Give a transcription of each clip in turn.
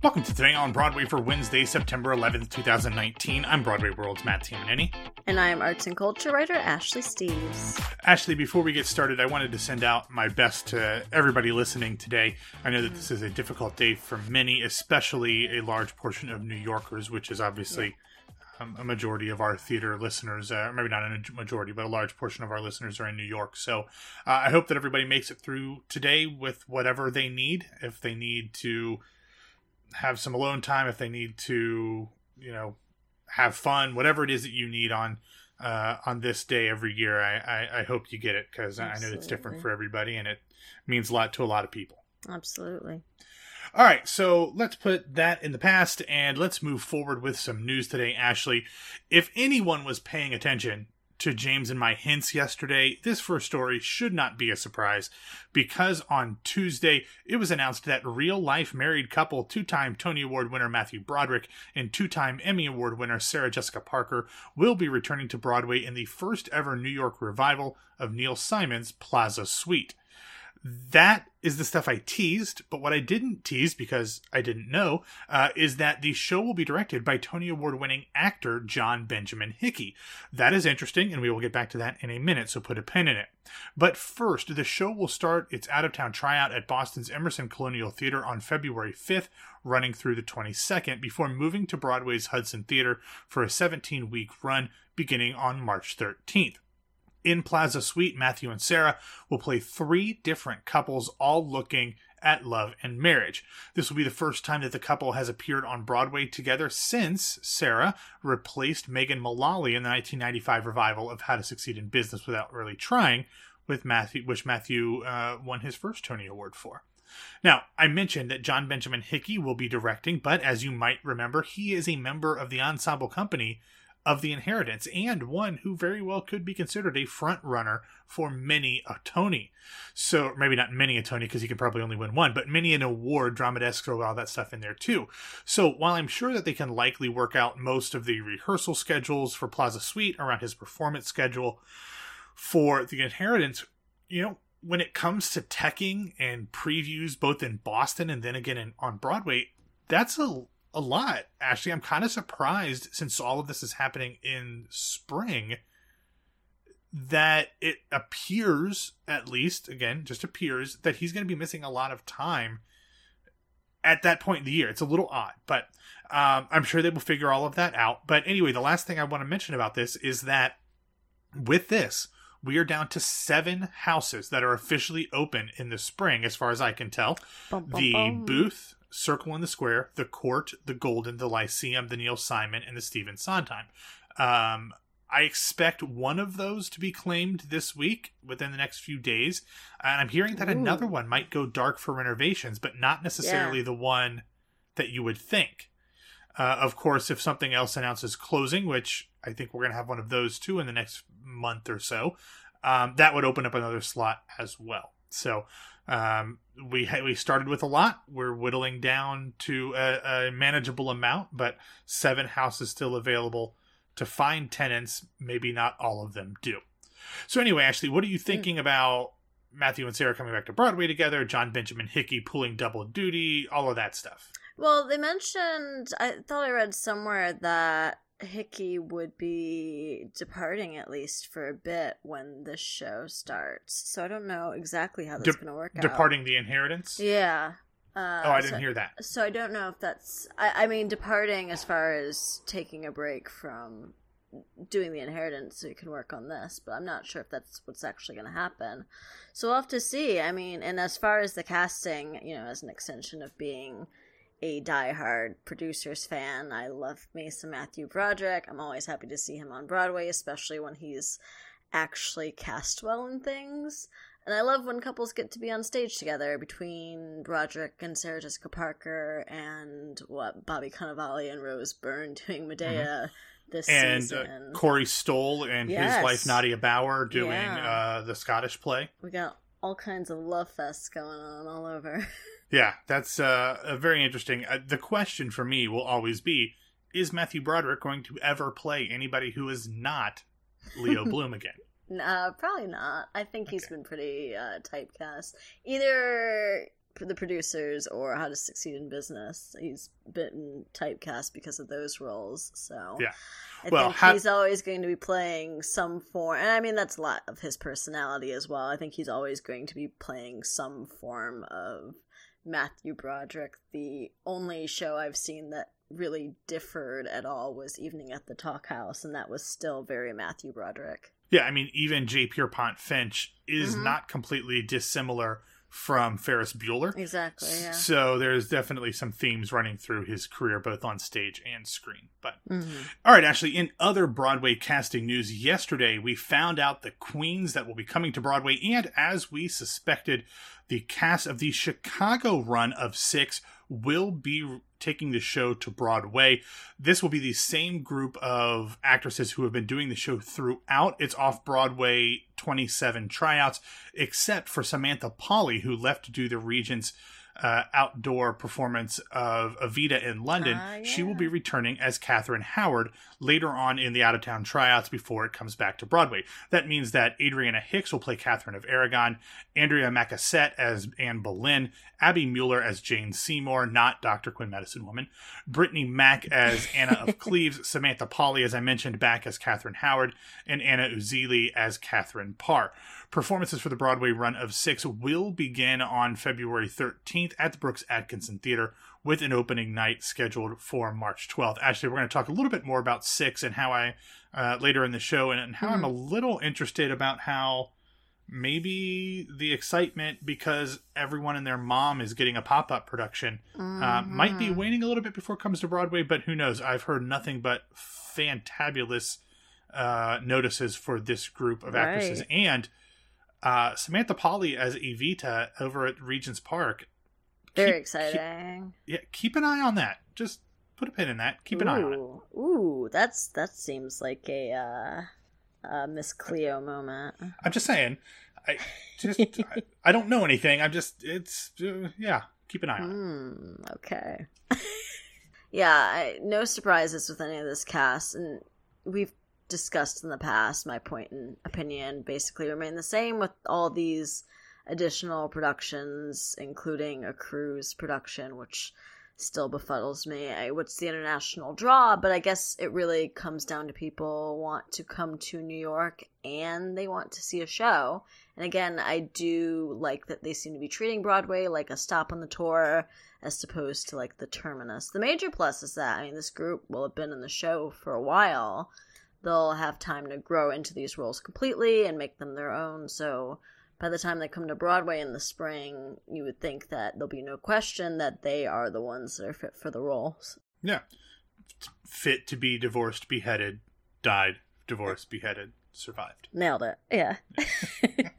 Welcome to Today on Broadway for Wednesday, September 11th, 2019. I'm Broadway World's Matt Tamanini. And I am arts and culture writer Ashley Steves. Ashley, before we get started, I wanted to send out my best to everybody listening today. I know that this is a difficult day for many, especially a large portion of New Yorkers, which is obviously um, a majority of our theater listeners. Uh, maybe not a majority, but a large portion of our listeners are in New York. So uh, I hope that everybody makes it through today with whatever they need. If they need to have some alone time, if they need to, you know, have fun, whatever it is that you need on uh, on this day every year, I, I, I hope you get it because I know it's different for everybody and it means a lot to a lot of people. Absolutely. All right, so let's put that in the past and let's move forward with some news today, Ashley. If anyone was paying attention to James and my hints yesterday, this first story should not be a surprise because on Tuesday it was announced that real life married couple, two time Tony Award winner Matthew Broderick and two time Emmy Award winner Sarah Jessica Parker will be returning to Broadway in the first ever New York revival of Neil Simon's Plaza Suite. That is the stuff I teased, but what I didn't tease because I didn't know uh, is that the show will be directed by Tony Award winning actor John Benjamin Hickey. That is interesting, and we will get back to that in a minute, so put a pin in it. But first, the show will start its out of town tryout at Boston's Emerson Colonial Theater on February 5th, running through the 22nd, before moving to Broadway's Hudson Theater for a 17 week run beginning on March 13th. In Plaza Suite, Matthew and Sarah will play three different couples, all looking at love and marriage. This will be the first time that the couple has appeared on Broadway together since Sarah replaced Megan Mullally in the 1995 revival of How to Succeed in Business Without Really Trying, with Matthew, which Matthew uh, won his first Tony Award for. Now, I mentioned that John Benjamin Hickey will be directing, but as you might remember, he is a member of the ensemble company of the inheritance and one who very well could be considered a front runner for many a Tony. So maybe not many a Tony because he could probably only win one, but many an award, Drama Desk, throw all that stuff in there too. So while I'm sure that they can likely work out most of the rehearsal schedules for Plaza Suite around his performance schedule for the inheritance, you know, when it comes to teching and previews both in Boston and then again in, on Broadway, that's a a lot. Actually, I'm kind of surprised since all of this is happening in spring that it appears, at least, again, just appears, that he's going to be missing a lot of time at that point in the year. It's a little odd, but um, I'm sure they will figure all of that out. But anyway, the last thing I want to mention about this is that with this, we are down to seven houses that are officially open in the spring, as far as I can tell. Bum, bum, the bum. booth, Circle in the Square, the Court, the Golden, the Lyceum, the Neil Simon, and the Stephen Sondheim. Um, I expect one of those to be claimed this week within the next few days. And I'm hearing that Ooh. another one might go dark for renovations, but not necessarily yeah. the one that you would think. Uh, of course, if something else announces closing, which I think we're going to have one of those too in the next month or so, um, that would open up another slot as well. So um, we ha- we started with a lot. We're whittling down to a, a, manageable amount, but seven houses still available to find tenants. Maybe not all of them do. So anyway, Ashley, what are you thinking mm. about Matthew and Sarah coming back to Broadway together? John Benjamin Hickey pulling double duty, all of that stuff. Well, they mentioned. I thought I read somewhere that Hickey would be departing at least for a bit when the show starts. So I don't know exactly how that's De- going to work departing out. Departing the inheritance? Yeah. Uh, oh, I didn't so, hear that. So I don't know if that's. I, I mean, departing as far as taking a break from doing the inheritance so you can work on this, but I'm not sure if that's what's actually going to happen. So we'll have to see. I mean, and as far as the casting, you know, as an extension of being a diehard producers fan. I love Mason Matthew Broderick. I'm always happy to see him on Broadway, especially when he's actually cast well in things. And I love when couples get to be on stage together between Broderick and Sarah Jessica Parker and what Bobby Cannavale and Rose Byrne doing Medea. Mm-hmm. This and season. Uh, Corey Stoll and yes. his wife Nadia Bowers doing yeah. uh, the Scottish play. We got all kinds of love fests going on all over. Yeah, that's uh, very interesting. Uh, the question for me will always be: Is Matthew Broderick going to ever play anybody who is not Leo Bloom again? No, probably not. I think he's okay. been pretty uh, typecast. Either the producers or How to Succeed in Business. He's been typecast because of those roles. So Yeah. I Well, think ha- he's always going to be playing some form, and I mean that's a lot of his personality as well. I think he's always going to be playing some form of Matthew Broderick. The only show I've seen that really differed at all was Evening at the Talk House, and that was still very Matthew Broderick. Yeah, I mean, even J. Pierpont Finch is Mhm. not completely dissimilar from Ferris Bueller. Exactly. Yeah. So there's definitely some themes running through his career, both on stage and screen. But hmm all right, Ashley, in other Broadway casting news, yesterday we found out the queens that will be coming to Broadway, and as we suspected, the cast of the Chicago run of six will be taking the show to Broadway. This will be the same group of actresses who have been doing the show throughout its off Broadway 27 tryouts, except for Samantha Pauly, who left to do the Regent's uh, outdoor performance of Evita in London. Ah, She will be returning as Catherine Howard later on in the out of town tryouts before it comes back to Broadway. That means that Adriana Hicks will play Catherine of Aragon, Andrea Macasaet as Anne Boleyn, Abby Mueller as Jane Seymour, not Dr. Quinn Medicine Woman, Brittney Mack as Anna of Cleves, Samantha Pauly, as I mentioned, back as Catherine Howard, and Anna Uzele as Catherine Parr. Performances for the Broadway run of six will begin on February 13th at the Brooks Atkinson Theater with an opening night scheduled for March 12th. Actually, we're going to talk a little bit more about six and how I, uh, later in the show, and, and how I'm a little interested about how maybe the excitement because everyone and their mom is getting a pop up production uh, might be Mhm. waning a little bit before it comes to Broadway, but who knows? I've heard nothing but fantabulous uh, notices for this group of actresses. Right. And uh, Samantha Pauly as Evita over at Regent's Park. Very Keep- exciting. Keep, yeah, keep an eye on that. Just put a pin in that. Keep an eye on it. Ooh, Ooh, that's that seems like a uh, uh, Miss Cleo moment. I'm just saying. I just I, I don't know anything. I'm just it's uh, yeah. Keep an eye on it. Hmm. Okay. yeah, I, no surprises with any of this cast, and we've discussed in the past. My point and opinion basically remain the same with all these additional productions, including a cruise production, which still befuddles me. I, what's the international draw? But I guess it really comes down to people want to come to New York and they want to see a show. And again, I do like that they seem to be treating Broadway like a stop on the tour as opposed to like the terminus. The major plus is that I mean this group will have been in the show for a while. They'll have time to grow into these roles completely and make them their own. So by the time they come to Broadway in the spring, you would think that there'll be no question that they are the ones that are fit for the roles. Yeah. Fit to be divorced, beheaded, died, divorced, beheaded, survived. Nailed it. Yeah.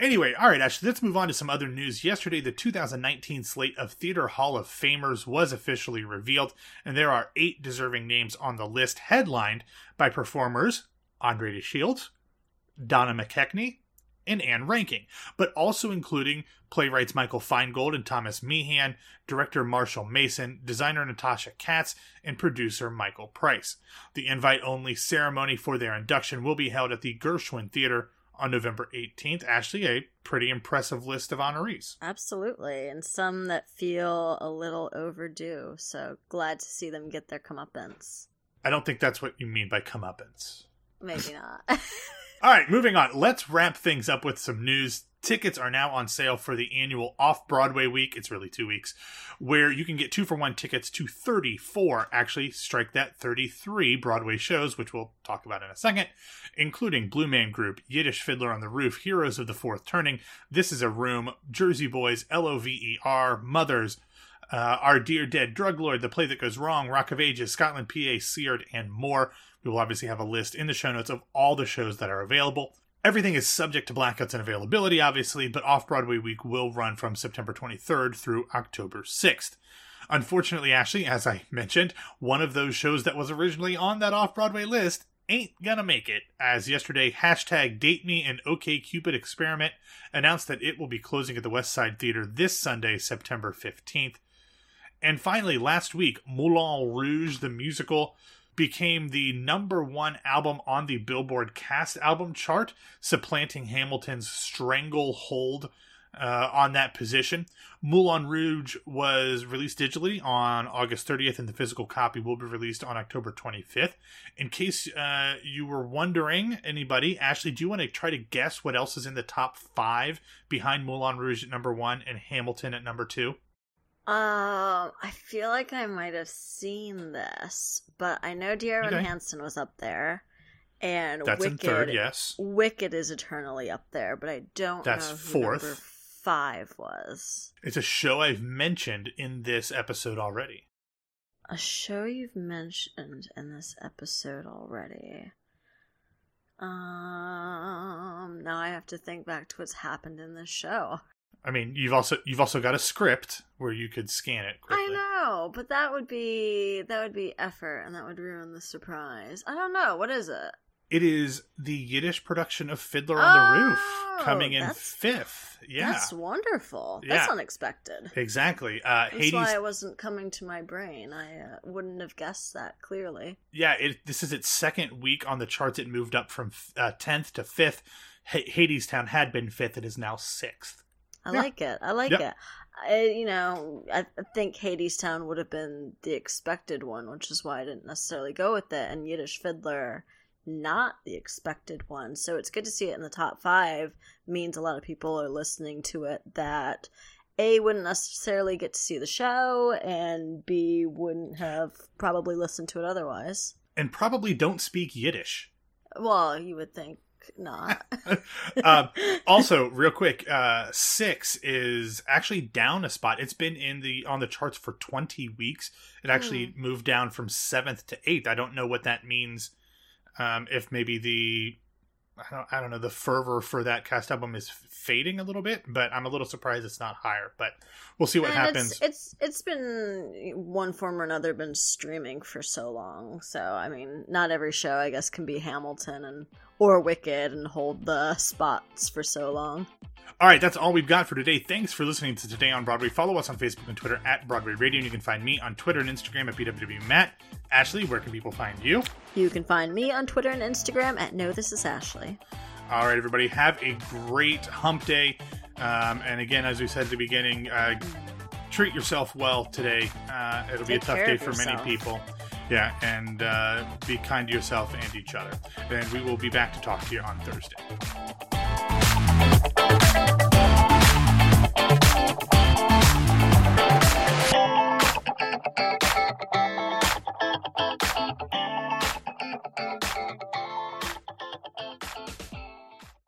Anyway, all right, Ashley, let's move on to some other news. Yesterday, the 2019 slate of Theater Hall of Famers was officially revealed, and there are eight deserving names on the list, headlined by performers Andre de Shields, Donna McKechnie, and Ann Reinking, but also including playwrights Michael Feingold and Thomas Meehan, director Marshall Mason, designer Natasha Katz, and producer Michael Price. The invite only ceremony for their induction will be held at the Gershwin Theater on November 18th. Ashley, a pretty impressive list of honorees. Absolutely. And some that feel a little overdue. So glad to see them get their comeuppance. I don't think that's what you mean by comeuppance. Maybe not. All right, moving on. Let's wrap things up with some news. Tickets are now on sale for the annual Off Broadway week. It's really two weeks, where you can get two for one tickets to 34, actually, strike that 33 Broadway shows, which we'll talk about in a second, including Blue Man Group, Yiddish Fiddler on the Roof, Heroes of the Fourth Turning, This is a Room, Jersey Boys, L O V E R, Mothers, uh, Our Dear Dead Drug Lord, The Play That Goes Wrong, Rock of Ages, Scotland, PA, Seared, and more. We will obviously have a list in the show notes of all the shows that are available. Everything is subject to blackouts and availability, obviously, but Off Broadway Week will run from September 23rd through October 6th. Unfortunately, Ashley, as I mentioned, one of those shows that was originally on that Off Broadway list ain't gonna make it, as yesterday hashtag Date Me and OK Cupid Experiment announced that it will be closing at the West Side Theater this Sunday, September 15th. And finally, last week, Moulin Rouge, the musical, became the number one album on the Billboard Cast Album chart, supplanting Hamilton's Stranglehold uh, on that position. Moulin Rouge was released digitally on August 30th, and the physical copy will be released on October 25th. In case uh, you were wondering, anybody, Ashley, do you want to try to guess what else is in the top five behind Moulin Rouge at number one and Hamilton at number two? Um, I feel like I might have seen this, but I know Dear Evan Okay. Hansen was up there, and That's Wicked. in third, yes. Wicked is eternally up there, but I don't That's know who fourth. number five was. It's a show I've mentioned in this episode already. A show you've mentioned in this episode already. Um, now I have to think back to what's happened in this show. I mean, you've also you've also got a script where you could scan it quickly. I know, but that would be that would be effort, and that would ruin the surprise. I don't know. What is it? It is the Yiddish production of Fiddler on the Roof Oh, coming in fifth. Yeah, That's wonderful. Yeah. That's unexpected. exactly. Uh, That's Hades. why it wasn't coming to my brain. I uh, wouldn't have guessed that clearly. Yeah, it, this is its second week on the charts. It moved up from uh, tenth to fifth. H- Hadestown had been fifth. It is now sixth. I Yeah. like it. I like Yep. it. I, you know, I I think Hadestown would have been the expected one, which is why I didn't necessarily go with it. And Yiddish Fiddler, not the expected one. So it's good to see it in the top five. Means a lot of people are listening to it that a wouldn't necessarily get to see the show, and b wouldn't have probably listened to it otherwise. And probably don't speak Yiddish. Well, you would think not. Uh, also, real quick, uh, six is actually down a spot. It's been in the on the charts for twenty weeks. It actually moved down from seventh to eighth. I don't know what that means. Um, if maybe the I don't, I don't know the fervor for that cast album is fading a little bit, but I'm a little surprised it's not higher. But we'll see what And happens. It's, it's it's been one form or another been streaming for so long. So I mean, not every show I guess can be Hamilton and or Wicked and hold the spots for so long. All right, that's all we've got for today. Thanks for listening to Today on Broadway. Follow us on Facebook and Twitter at Broadway Radio, and you can find me on Twitter and Instagram at BWW Matt. Ashley, where can people find you? You can find me on Twitter and Instagram at No This Is Ashley. All right, everybody, have a great hump day. Um, and again, as we said at the beginning, uh, treat yourself well today. Uh, it'll be a tough day for many people. Yeah, and uh, be kind to yourself and each other. And we will be back to talk to you on Thursday.